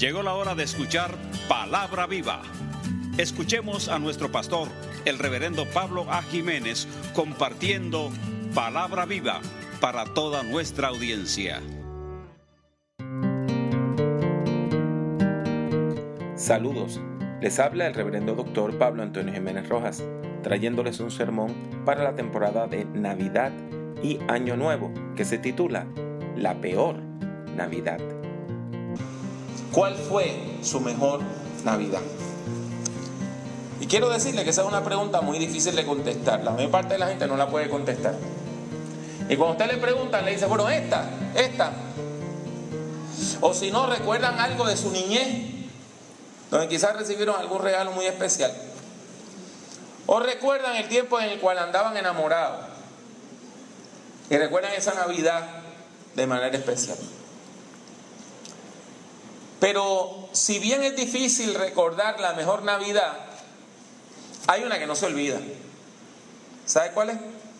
Llegó la hora de escuchar Palabra Viva. Escuchemos a nuestro pastor, el reverendo Pablo A. Jiménez, compartiendo Palabra Viva para toda nuestra audiencia. Saludos, les habla el reverendo doctor Pablo Antonio Jiménez Rojas, trayéndoles un sermón para la temporada de Navidad y Año Nuevo, que se titula La peor Navidad. ¿Cuál fue su mejor Navidad? Y quiero decirle que esa es una pregunta muy difícil de contestar. La mayor parte de la gente no la puede contestar. Y cuando usted le pregunta, le dice, bueno, esta, esta. O si no, recuerdan algo de su niñez, donde quizás recibieron algún regalo muy especial. O recuerdan el tiempo en el cual andaban enamorados. Y recuerdan esa Navidad de manera especial. Pero si bien es difícil recordar la mejor Navidad, hay una que no se olvida. ¿Sabe cuál es?